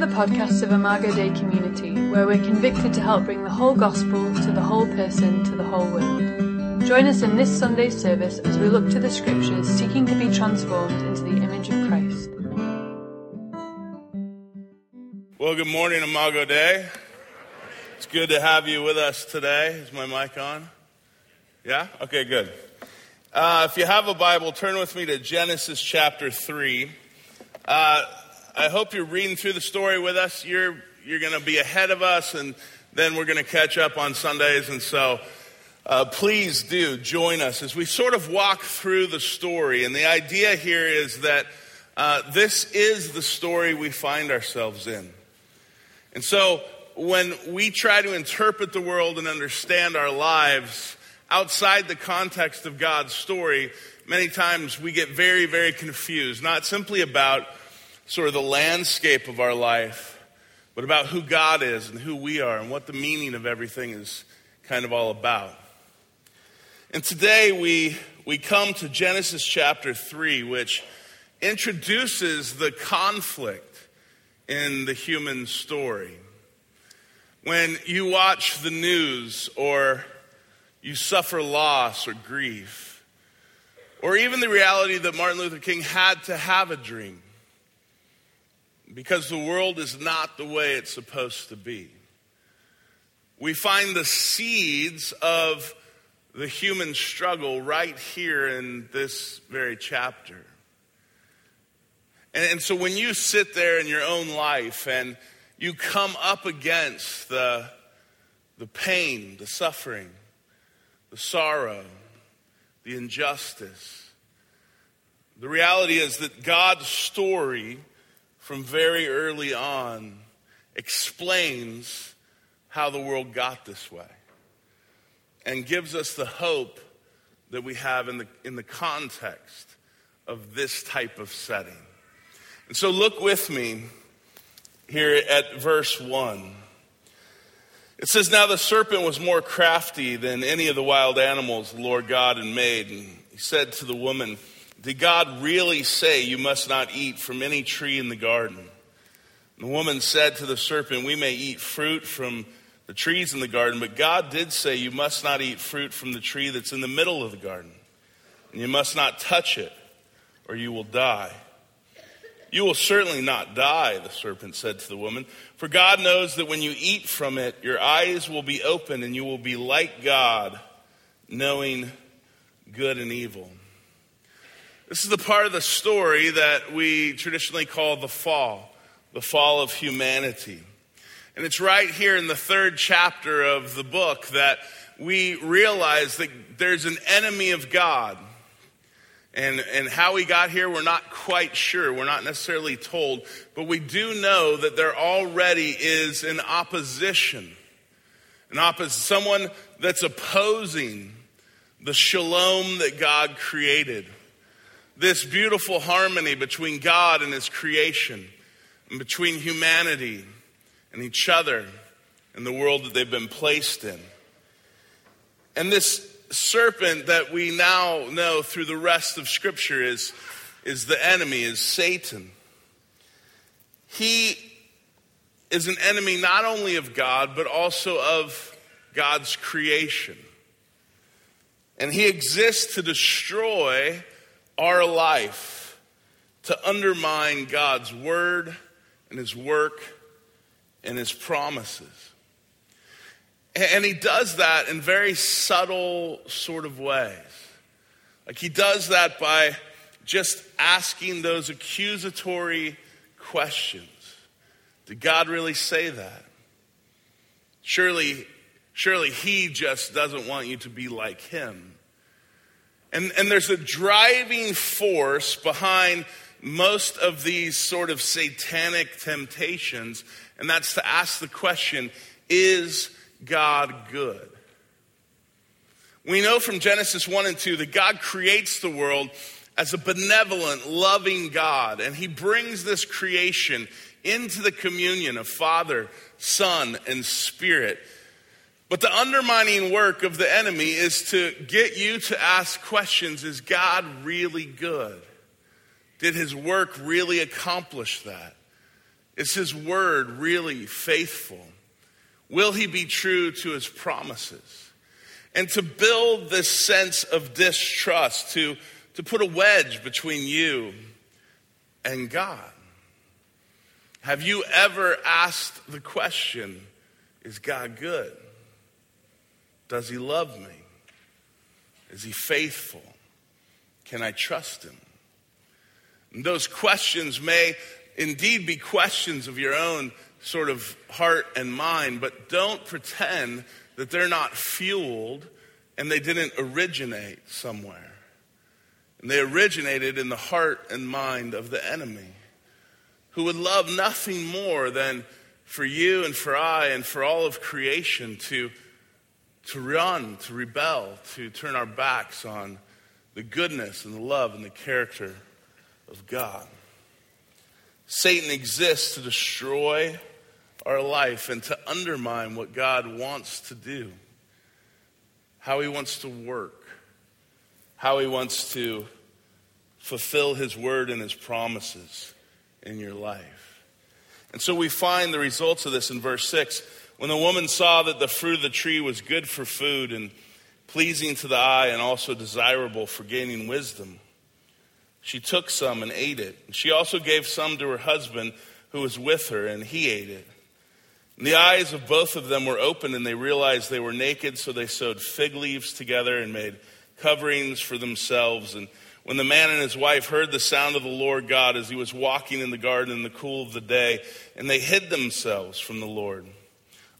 the podcast of Imago Dei Community, where we're convicted to help bring the whole gospel to the whole person, to the whole world. Join us in this Sunday's service as we look to the scriptures, seeking to be transformed into the image of Christ. Well, good morning, Imago Dei. It's good to have you with us today. Is my mic on? Yeah? Okay, good. Uh, if you have a Bible, turn with me to Genesis chapter 3. Uh, I hope you're reading through the story with us. You're, you're going to be ahead of us, and then we're going to catch up on Sundays. And so uh, please do join us as we sort of walk through the story. And the idea here is that uh, this is the story we find ourselves in. And so when we try to interpret the world and understand our lives outside the context of God's story, many times we get very, very confused, not simply about sort of the landscape of our life, but about who God is and who we are and what the meaning of everything is kind of all about. And today we, we come to Genesis chapter 3, which introduces the conflict in the human story. When you watch the news or you suffer loss or grief, or even the reality that Martin Luther King had to have a dream because the world is not the way it's supposed to be. We find the seeds of the human struggle right here in this very chapter. And, and, so when you sit there in your own life and you come up against the, the pain, the suffering, the sorrow, the injustice, the reality is that God's story from very early on explains how the world got this way and gives us the hope that we have in the, in the context of this type of setting. And so look with me here at verse 1. It says, Now the serpent was more crafty than any of the wild animals the Lord God had made. And he said to the woman, did God really say you must not eat from any tree in the garden? And the woman said to the serpent, We may eat fruit from the trees in the garden, but God did say you must not eat fruit from the tree that's in the middle of the garden. And you must not touch it, or you will die. You will certainly not die, the serpent said to the woman, for God knows that when you eat from it, your eyes will be open and you will be like God, knowing good and evil. This is the part of the story that we traditionally call the fall, the fall of humanity. And it's right here in the third chapter of the book that we realize that there's an enemy of God. And, and how he got here, we're not quite sure. We're not necessarily told. But we do know that there already is an opposition. An oppos- someone that's opposing the shalom that God created this beautiful harmony between God and His creation, and between humanity and each other and the world that they've been placed in. And this serpent that we now know through the rest of Scripture is, is the enemy, is Satan. He is an enemy not only of God, but also of God's creation. And he exists to destroy our life to undermine God's word and his work and his promises. And he does that in very subtle sort of ways. Like he does that by just asking those accusatory questions. Did God really say that? Surely, surely he just doesn't want you to be like him. And, and there's a driving force behind most of these sort of satanic temptations, and that's to ask the question is God good? We know from Genesis 1 and 2 that God creates the world as a benevolent, loving God, and He brings this creation into the communion of Father, Son, and Spirit. But the undermining work of the enemy is to get you to ask questions Is God really good? Did his work really accomplish that? Is his word really faithful? Will he be true to his promises? And to build this sense of distrust, to, to put a wedge between you and God. Have you ever asked the question, is God good? Does he love me? Is he faithful? Can I trust him? And those questions may indeed be questions of your own sort of heart and mind, but don't pretend that they're not fueled and they didn't originate somewhere. And they originated in the heart and mind of the enemy, who would love nothing more than for you and for I and for all of creation to, to run, to rebel, to turn our backs on the goodness and the love and the character of God. Satan exists to destroy our life and to undermine what God wants to do, how he wants to work, how he wants to fulfill his word and his promises in your life. And so we find the results of this in verse 6. When the woman saw that the fruit of the tree was good for food and pleasing to the eye and also desirable for gaining wisdom, she took some and ate it. She also gave some to her husband who was with her, and he ate it. And the eyes of both of them were opened, and they realized they were naked, so they sewed fig leaves together and made coverings for themselves. And when the man and his wife heard the sound of the Lord God as he was walking in the garden in the cool of the day, and they hid themselves from the Lord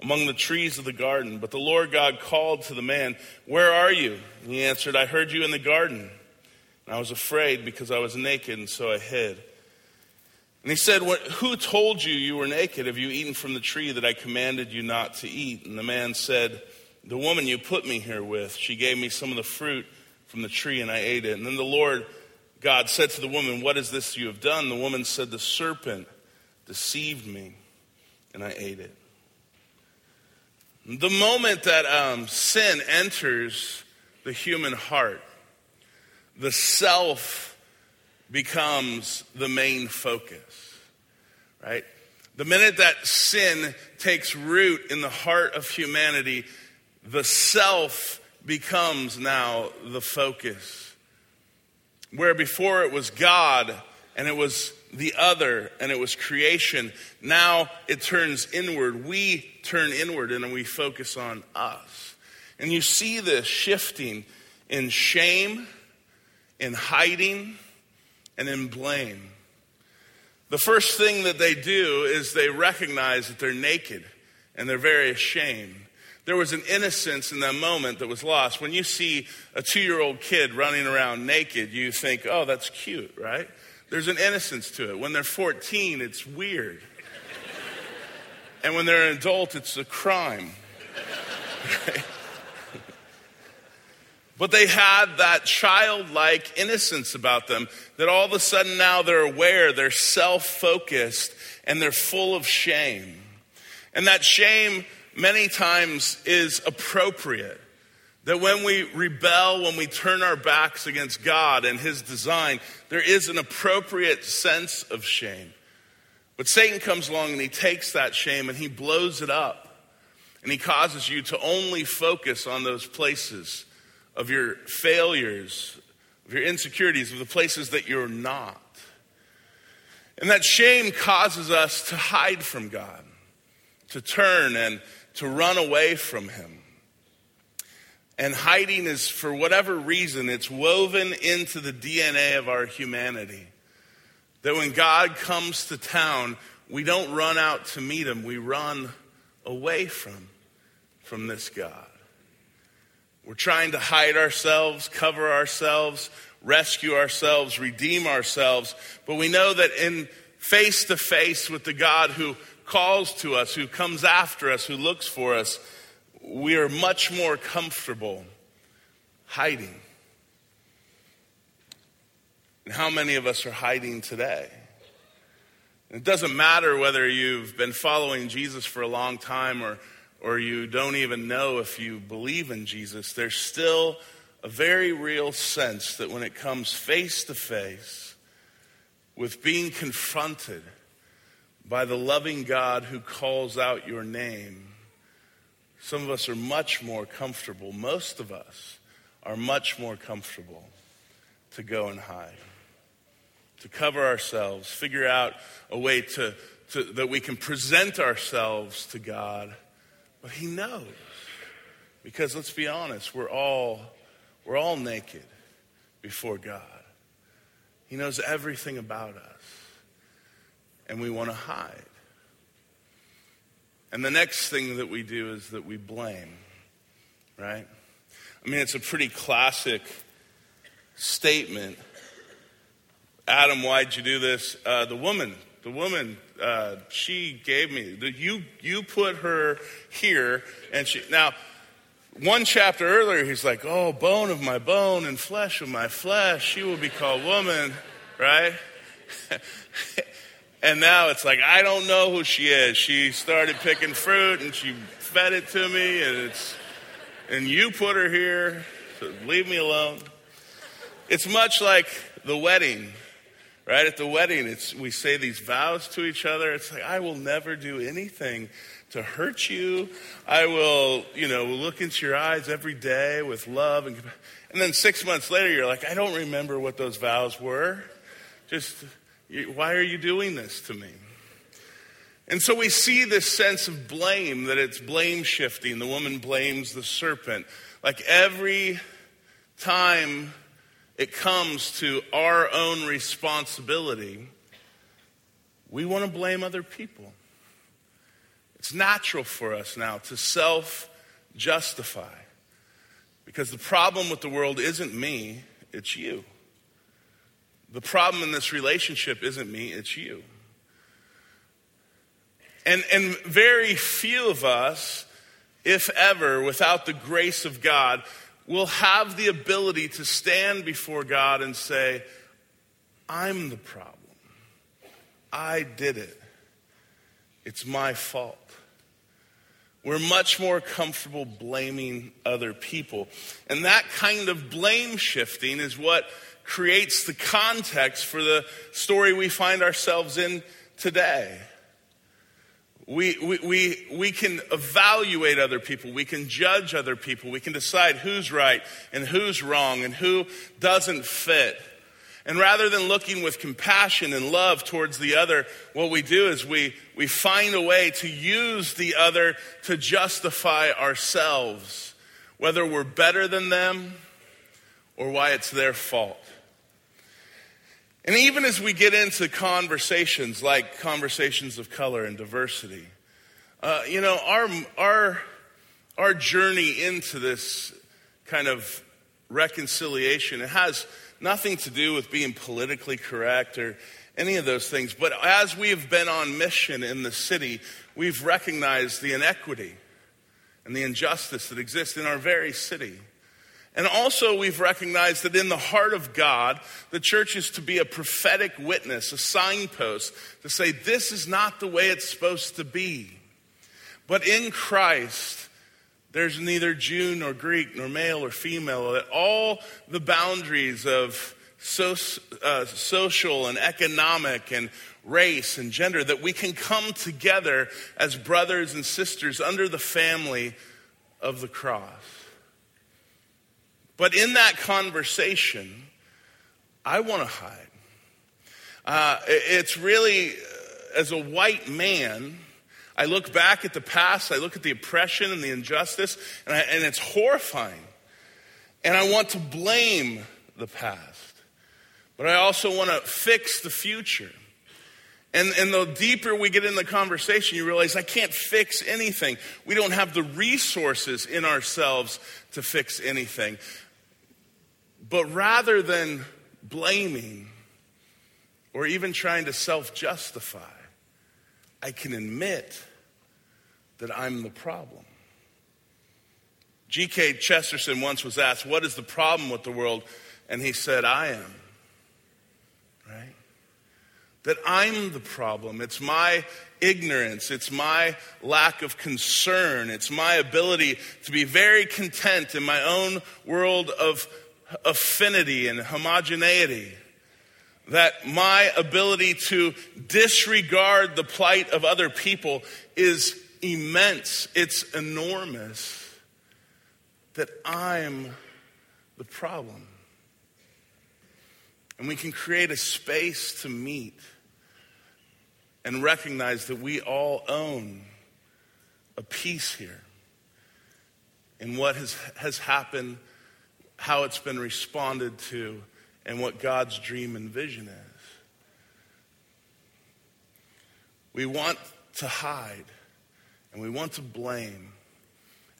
among the trees of the garden. But the Lord God called to the man, Where are you? And he answered, I heard you in the garden. And I was afraid because I was naked, and so I hid. And he said, Who told you you were naked? Have you eaten from the tree that I commanded you not to eat? And the man said, The woman you put me here with, she gave me some of the fruit from the tree, and I ate it. And then the Lord God said to the woman, What is this you have done? The woman said, The serpent deceived me, and I ate it. The moment that um, sin enters the human heart, the self becomes the main focus, right? The minute that sin takes root in the heart of humanity, the self becomes now the focus. Where before it was God and it was the other and it was creation, now it turns inward. We turn inward and we focus on us. And you see this shifting in shame, in hiding, and in blame. The first thing that they do is they recognize that they're naked and they're very ashamed. There was an innocence in that moment that was lost. When you see a two year old kid running around naked, you think, oh, that's cute, right? There's an innocence to it. When they're 14, it's weird. and when they're an adult, it's a crime. But they had that childlike innocence about them that all of a sudden now they're aware, they're self focused, and they're full of shame. And that shame many times is appropriate. That when we rebel, when we turn our backs against God and His design, there is an appropriate sense of shame. But Satan comes along and he takes that shame and he blows it up. And he causes you to only focus on those places of your failures, of your insecurities, of the places that you're not. And that shame causes us to hide from God, to turn and to run away from Him. And hiding is, for whatever reason, it's woven into the DNA of our humanity. That when God comes to town, we don't run out to meet Him, we run away from, from this God. We're trying to hide ourselves, cover ourselves, rescue ourselves, redeem ourselves. But we know that in face to face with the God who calls to us, who comes after us, who looks for us, we are much more comfortable hiding. And how many of us are hiding today? It doesn't matter whether you've been following Jesus for a long time or or you don't even know if you believe in Jesus, there's still a very real sense that when it comes face to face with being confronted by the loving God who calls out your name, some of us are much more comfortable, most of us are much more comfortable to go and hide, to cover ourselves, figure out a way to, to, that we can present ourselves to God. But He knows. Because let's be honest, we're all, we're all naked before God. He knows everything about us. And we want to hide. And the next thing that we do is that we blame, right? I mean, it's a pretty classic statement. Adam, why'd you do this? Uh, the woman, the woman, uh, she gave me. The, you, you put her here, and she. Now, one chapter earlier, he's like, "Oh, bone of my bone and flesh of my flesh, she will be called woman," right? and now it's like, I don't know who she is. She started picking fruit and she fed it to me, and it's, and you put her here, so leave me alone. It's much like the wedding, right? At the wedding, it's, we say these vows to each other. It's like, I will never do anything to hurt you. I will, you know, look into your eyes every day with love. And, and then six months later, you're like, I don't remember what those vows were. Just, why are you doing this to me? And so we see this sense of blame, that it's blame shifting. The woman blames the serpent. Like every time it comes to our own responsibility, we want to blame other people. It's natural for us now to self justify. Because the problem with the world isn't me, it's you. The problem in this relationship isn't me, it's you. And, and very few of us, if ever, without the grace of God, will have the ability to stand before God and say, I'm the problem. I did it. It's my fault. We're much more comfortable blaming other people. And that kind of blame shifting is what creates the context for the story we find ourselves in today. We, we, we, we can evaluate other people. We can judge other people. We can decide who's right and who's wrong and who doesn't fit. And rather than looking with compassion and love towards the other, what we do is we, we find a way to use the other to justify ourselves, whether we're better than them or why it's their fault. And even as we get into conversations like conversations of color and diversity, uh, you know, our, our, our journey into this kind of reconciliation, it has nothing to do with being politically correct or any of those things. But as we have been on mission in the city, we've recognized the inequity and the injustice that exists in our very city. And also, we've recognized that in the heart of God, the church is to be a prophetic witness, a signpost to say, this is not the way it's supposed to be. But in Christ, there's neither Jew nor Greek nor male or female, that all the boundaries of so, uh, social and economic and race and gender, that we can come together as brothers and sisters under the family of the cross. But in that conversation, I want to hide. Uh, it's really, uh, as a white man, I look back at the past, I look at the oppression and the injustice, and, I, and it's horrifying. And I want to blame the past. But I also want to fix the future. And, and the deeper we get in the conversation, you realize I can't fix anything. We don't have the resources in ourselves to fix anything. But rather than blaming or even trying to self justify, I can admit that I'm the problem. G.K. Chesterton once was asked, What is the problem with the world? And he said, I am. Right? That I'm the problem. It's my ignorance. It's my lack of concern. It's my ability to be very content in my own world of affinity and homogeneity that my ability to disregard the plight of other people is immense, it's enormous, that I'm the problem. And we can create a space to meet and recognize that we all own a piece here in what has, has happened, how it's been responded to, and what God's dream and vision is. We want to hide, and we want to blame,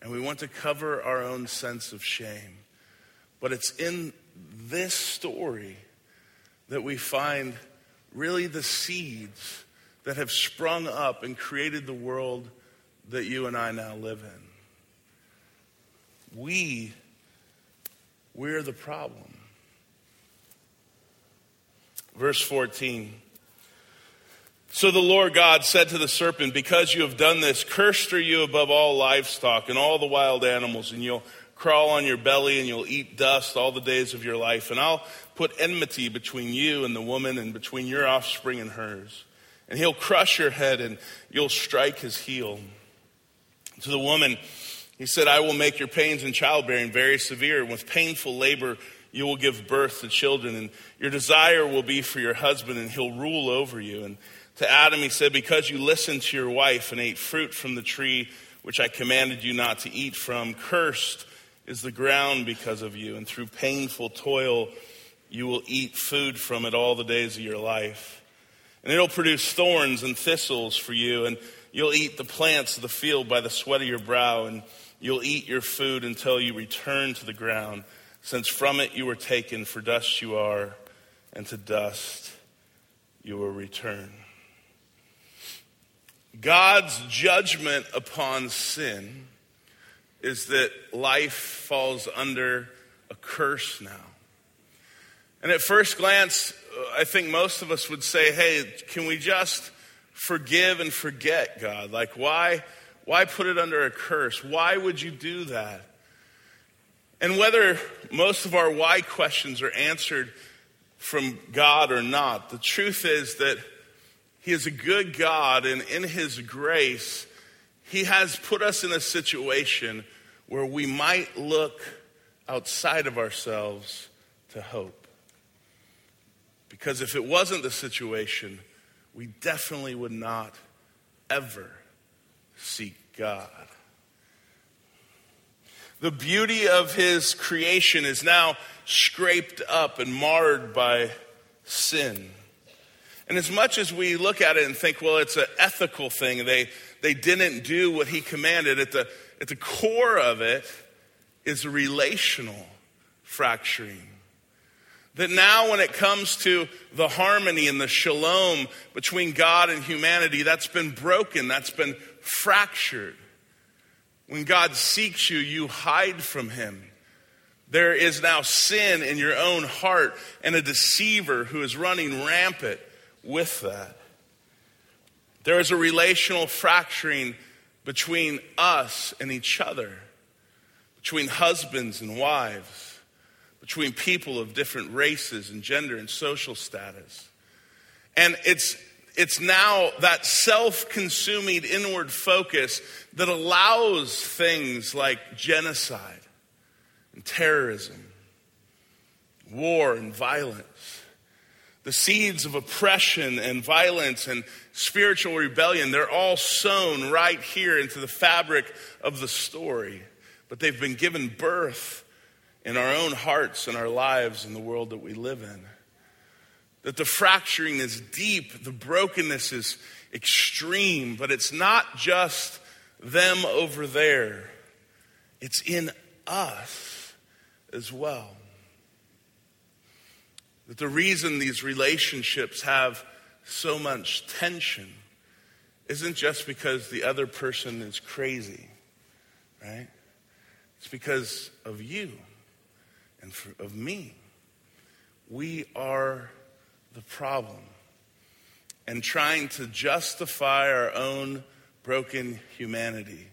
and we want to cover our own sense of shame. But it's in this story that we find really the seeds that have sprung up and created the world that you and I now live in. We, we're the problem. Verse 14. So the Lord God said to the serpent, Because you have done this, cursed are you above all livestock and all the wild animals, and you'll crawl on your belly and you'll eat dust all the days of your life. And I'll put enmity between you and the woman and between your offspring and hers. And he'll crush your head and you'll strike his heel. To the woman, he said, I will make your pains in childbearing very severe. With painful labor, you will give birth to children. And your desire will be for your husband, and he'll rule over you. And to Adam, he said, Because you listened to your wife and ate fruit from the tree which I commanded you not to eat from, cursed is the ground because of you, and through painful toil you will eat food from it all the days of your life. And it'll produce thorns and thistles for you, and you'll eat the plants of the field by the sweat of your brow, and you'll eat your food until you return to the ground, since from it you were taken, for dust you are, and to dust you will return. God's judgment upon sin is that life falls under a curse now. And at first glance, I think most of us would say, hey, can we just forgive and forget God? Like, why, why put it under a curse? Why would you do that? And whether most of our why questions are answered from God or not, the truth is that He is a good God, and in His grace, he has put us in a situation where we might look outside of ourselves to hope. Because if it wasn't the situation, we definitely would not ever seek God. The beauty of his creation is now scraped up and marred by sin. And as much as we look at it and think, well, it's an ethical thing, they, they didn't do what he commanded. At the, at the core of it is relational fracturing. That now, when it comes to the harmony and the shalom between God and humanity, that's been broken, that's been fractured. When God seeks you, you hide from him. There is now sin in your own heart and a deceiver who is running rampant with that. There is a relational fracturing between us and each other, between husbands and wives, between people of different races and gender and social status. And it's, it's now that self consuming inward focus that allows things like genocide and terrorism, war and violence the seeds of oppression and violence and spiritual rebellion, they're all sown right here into the fabric of the story. But they've been given birth in our own hearts and our lives in the world that we live in. That the fracturing is deep, the brokenness is extreme, but it's not just them over there, it's in us as well. That the reason these relationships have so much tension isn't just because the other person is crazy, right? It's because of you and of me. We are the problem. And trying to justify our own broken humanity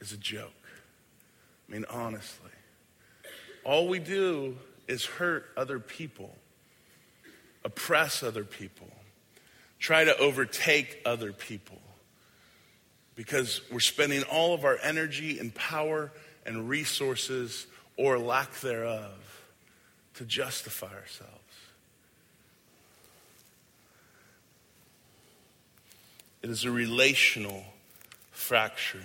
is a joke. I mean, honestly. All we do is hurt other people oppress other people, try to overtake other people, because we're spending all of our energy and power and resources or lack thereof to justify ourselves. It is a relational fracturing.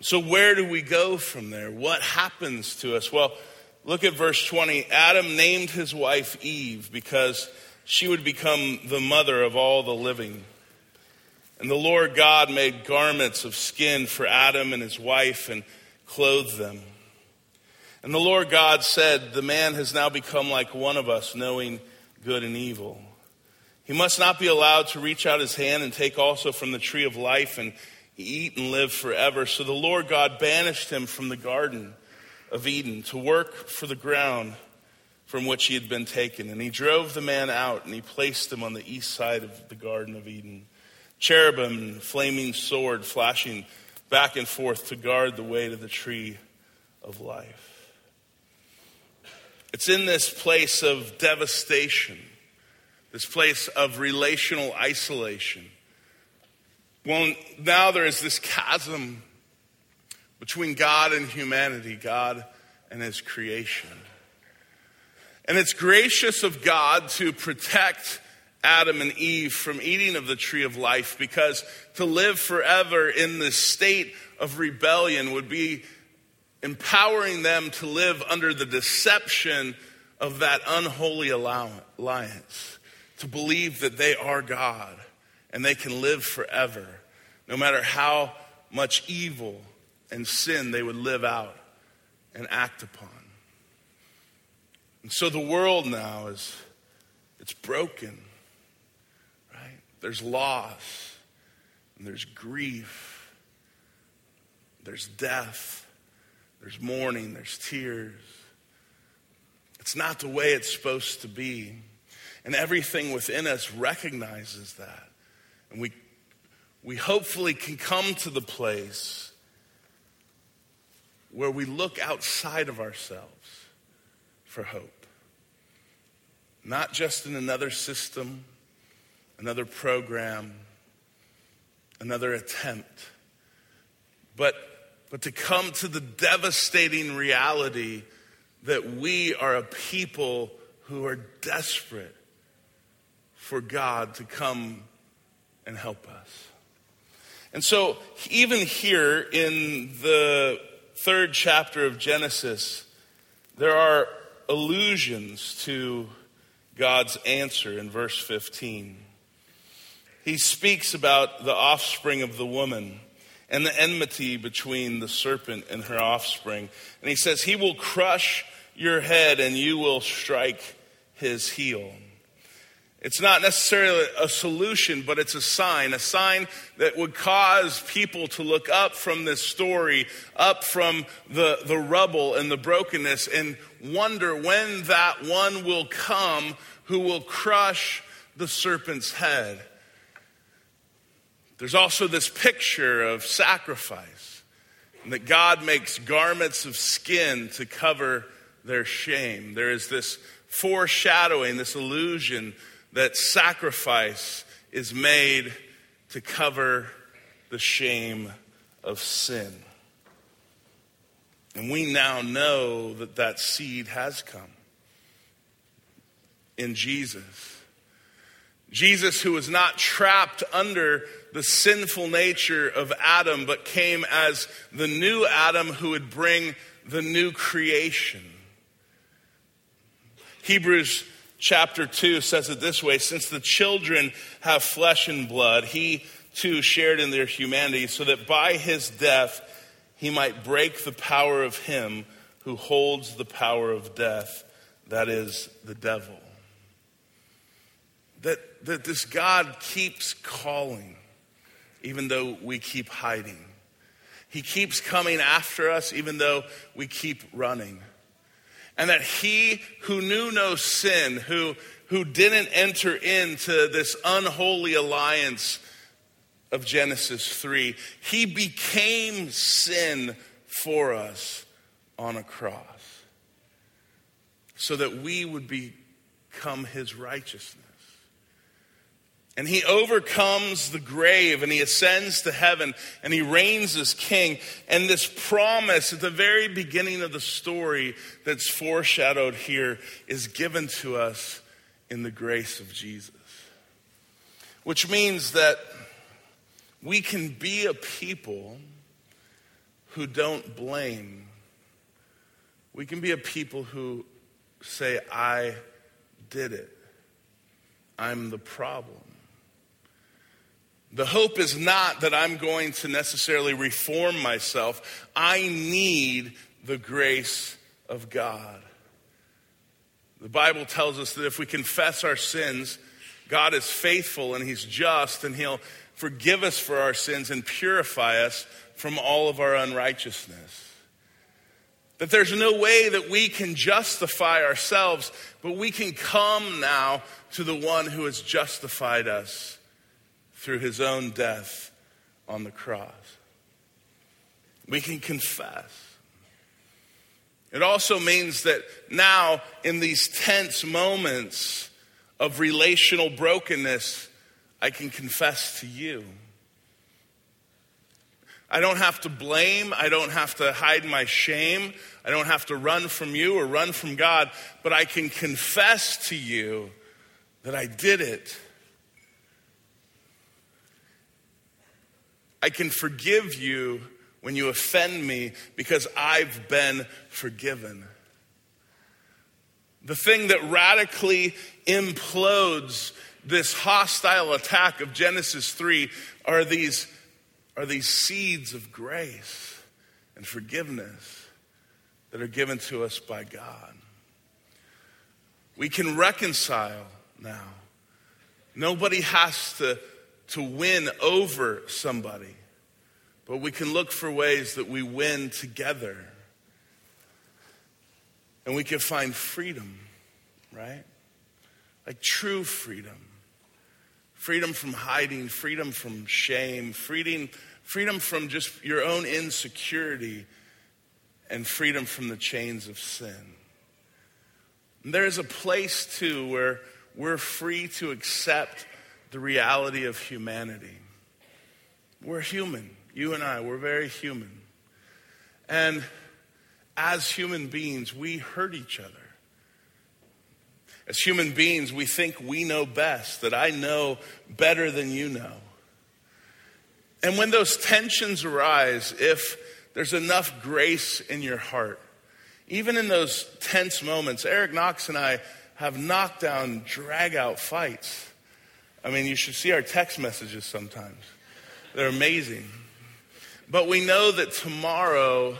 So, where do we go from there? What happens to us? Well, look at verse 20. Adam named his wife Eve because she would become the mother of all the living. And the Lord God made garments of skin for Adam and his wife and clothed them. And the Lord God said, The man has now become like one of us, knowing good and evil. He must not be allowed to reach out his hand and take also from the tree of life and eat and live forever. So the Lord God banished him from the garden of Eden to work for the ground from which he had been taken. And he drove the man out and he placed him on the east side of the Garden of Eden. Cherubim flaming sword flashing back and forth to guard the way to the tree of life. It's in this place of devastation, this place of relational isolation. Well, now there is this chasm between God and humanity, God and His creation. And it's gracious of God to protect Adam and Eve from eating of the tree of life because to live forever in this state of rebellion would be empowering them to live under the deception of that unholy alliance, to believe that they are God and they can live forever, no matter how much evil and sin they would live out and act upon. And so the world now is it's broken. Right? There's loss and there's grief. There's death. There's mourning, there's tears. It's not the way it's supposed to be. And everything within us recognizes that. And we, we hopefully can come to the place where we look outside of ourselves for hope. Not just in another system, another program, another attempt, but but to come to the devastating reality that we are a people who are desperate for God to come and help us. And so, even here in the third chapter of Genesis, there are allusions to God's answer in verse 15. He speaks about the offspring of the woman and the enmity between the serpent and her offspring. And he says, He will crush your head and you will strike his heel. It's not necessarily a solution, but it's a sign, a sign that would cause people to look up from this story, up from the, the rubble and the brokenness, and wonder when that one will come who will crush the serpent's head. There's also this picture of sacrifice, and that God makes garments of skin to cover their shame. There is this foreshadowing, this illusion that sacrifice is made to cover the shame of sin. And we now know that that seed has come in Jesus. Jesus, who was not trapped under the sinful nature of Adam, but came as the new Adam who would bring the new creation. Hebrews chapter 2 says it this way Since the children have flesh and blood, he too shared in their humanity, so that by his death he might break the power of him who holds the power of death, that is, the devil. That, that this God keeps calling even though we keep hiding. He keeps coming after us, even though we keep running. And that he who knew no sin, who, who didn't enter into this unholy alliance of Genesis 3, he became sin for us on a cross so that we would become his righteousness. And he overcomes the grave and he ascends to heaven and he reigns as king. And this promise at the very beginning of the story that's foreshadowed here is given to us in the grace of Jesus. Which means that we can be a people who don't blame. We can be a people who say, I did it. I'm the problem. The hope is not that I'm going to necessarily reform myself. I need the grace of God. The Bible tells us that if we confess our sins, God is faithful and He's just, and He'll forgive us for our sins and purify us from all of our unrighteousness. That there's no way that we can justify ourselves, but we can come now to the one who has justified us through his own death on the cross. We can confess. It also means that now, in these tense moments of relational brokenness, I can confess to you. I don't have to blame. I don't have to hide my shame. I don't have to run from you or run from God, but I can confess to you that I did it I can forgive you when you offend me because I've been forgiven. The thing that radically implodes this hostile attack of Genesis 3 are these, are these seeds of grace and forgiveness that are given to us by God. We can reconcile now. Nobody has to to win over somebody, but we can look for ways that we win together. And we can find freedom, right? Like true freedom. Freedom from hiding, freedom from shame, freedom, freedom from just your own insecurity, and freedom from the chains of sin. And there's a place, too, where we're free to accept the reality of humanity. We're human. You and I, we're very human. And as human beings, we hurt each other. As human beings, we think we know best, that I know better than you know. And when those tensions arise, if there's enough grace in your heart, even in those tense moments, Eric Knox and I have knocked down, drag out fights. I mean, you should see our text messages sometimes. They're amazing. But we know that tomorrow,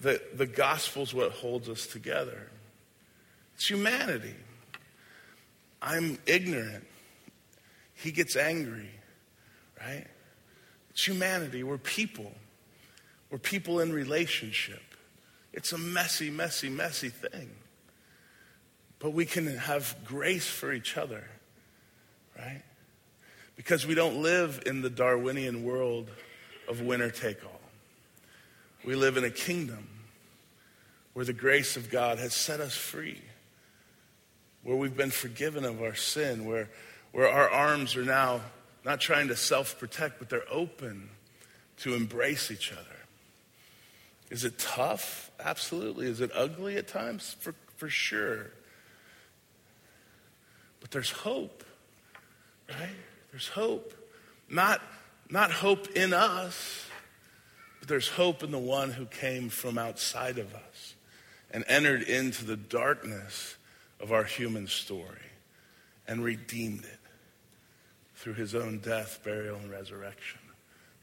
that the gospel's what holds us together. It's humanity. I'm ignorant. He gets angry, right? It's humanity. We're people. We're people in relationship. It's a messy, messy, messy thing. But we can have grace for each other right? Because we don't live in the Darwinian world of winner take all. We live in a kingdom where the grace of God has set us free, where we've been forgiven of our sin, where, where our arms are now not trying to self protect, but they're open to embrace each other. Is it tough? Absolutely. Is it ugly at times? For, for sure. But there's hope. Right? There's hope. Not, not hope in us, but there's hope in the one who came from outside of us and entered into the darkness of our human story and redeemed it through his own death, burial, and resurrection.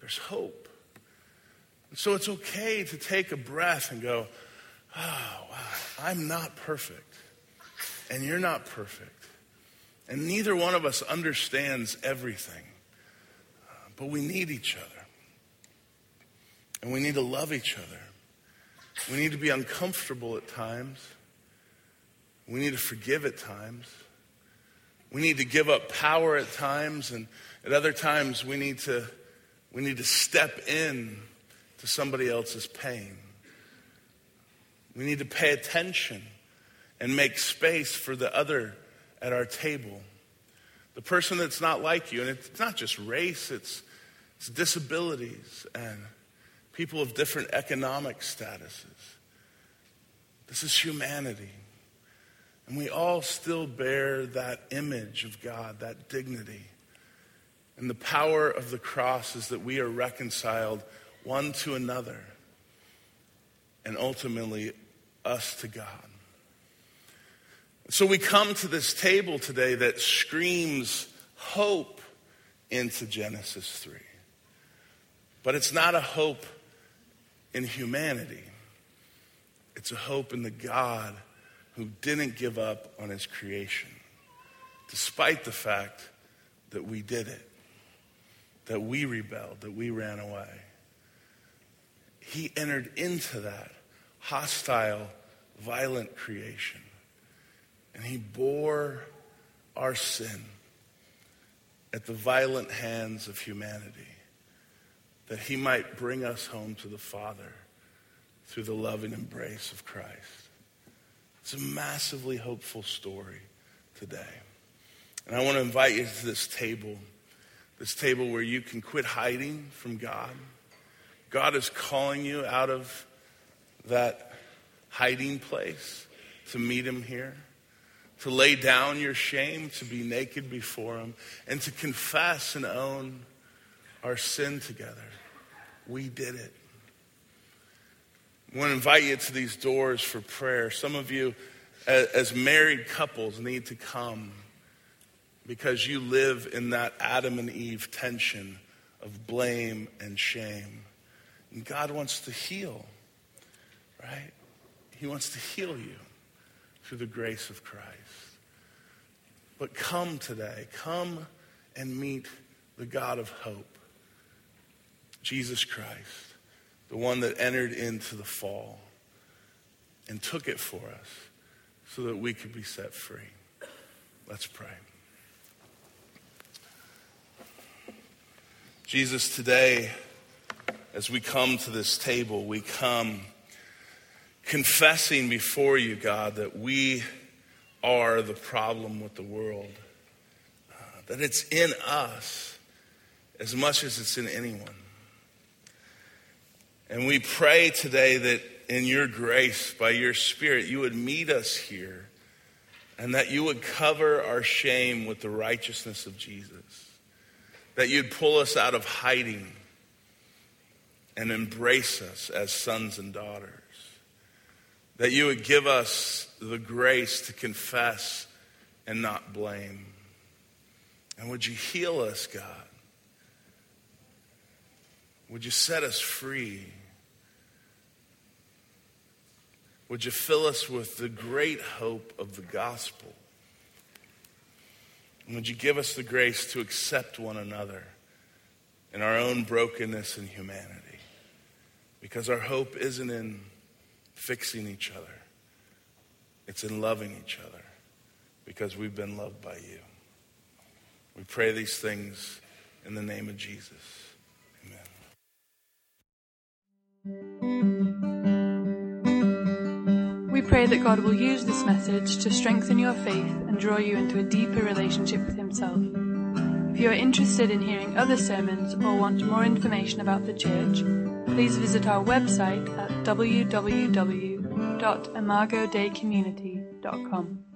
There's hope. And so it's okay to take a breath and go, oh, wow, I'm not perfect. And you're not perfect. And neither one of us understands everything. But we need each other. And we need to love each other. We need to be uncomfortable at times. We need to forgive at times. We need to give up power at times. And at other times, we need to, we need to step in to somebody else's pain. We need to pay attention and make space for the other at our table. The person that's not like you. And it's not just race, it's, it's disabilities and people of different economic statuses. This is humanity. And we all still bear that image of God, that dignity. And the power of the cross is that we are reconciled one to another and ultimately us to God. So we come to this table today that screams hope into Genesis 3. But it's not a hope in humanity, it's a hope in the God who didn't give up on his creation, despite the fact that we did it, that we rebelled, that we ran away. He entered into that hostile, violent creation, and he bore our sin at the violent hands of humanity, that he might bring us home to the Father through the loving embrace of Christ. It's a massively hopeful story today. And I want to invite you to this table, this table where you can quit hiding from God. God is calling you out of that hiding place to meet Him here, to lay down your shame, to be naked before Him, and to confess and own our sin together. We did it. I want to invite you to these doors for prayer. Some of you, as married couples, need to come because you live in that Adam and Eve tension of blame and shame. And God wants to heal, right? He wants to heal you through the grace of Christ. But come today, come and meet the God of hope, Jesus Christ the one that entered into the fall and took it for us so that we could be set free. Let's pray. Jesus, today, as we come to this table, we come confessing before you, God, that we are the problem with the world, uh, that it's in us as much as it's in anyone. And we pray today that in your grace, by your Spirit, you would meet us here and that you would cover our shame with the righteousness of Jesus. That you'd pull us out of hiding and embrace us as sons and daughters. That you would give us the grace to confess and not blame. And would you heal us, God? Would you set us free? Would you fill us with the great hope of the gospel? And would you give us the grace to accept one another in our own brokenness and humanity? Because our hope isn't in fixing each other, it's in loving each other because we've been loved by you. We pray these things in the name of Jesus. Amen. We pray that God will use this message to strengthen your faith and draw you into a deeper relationship with Himself. If you are interested in hearing other sermons or want more information about the church, please visit our website at www.imagodeicommunity.com.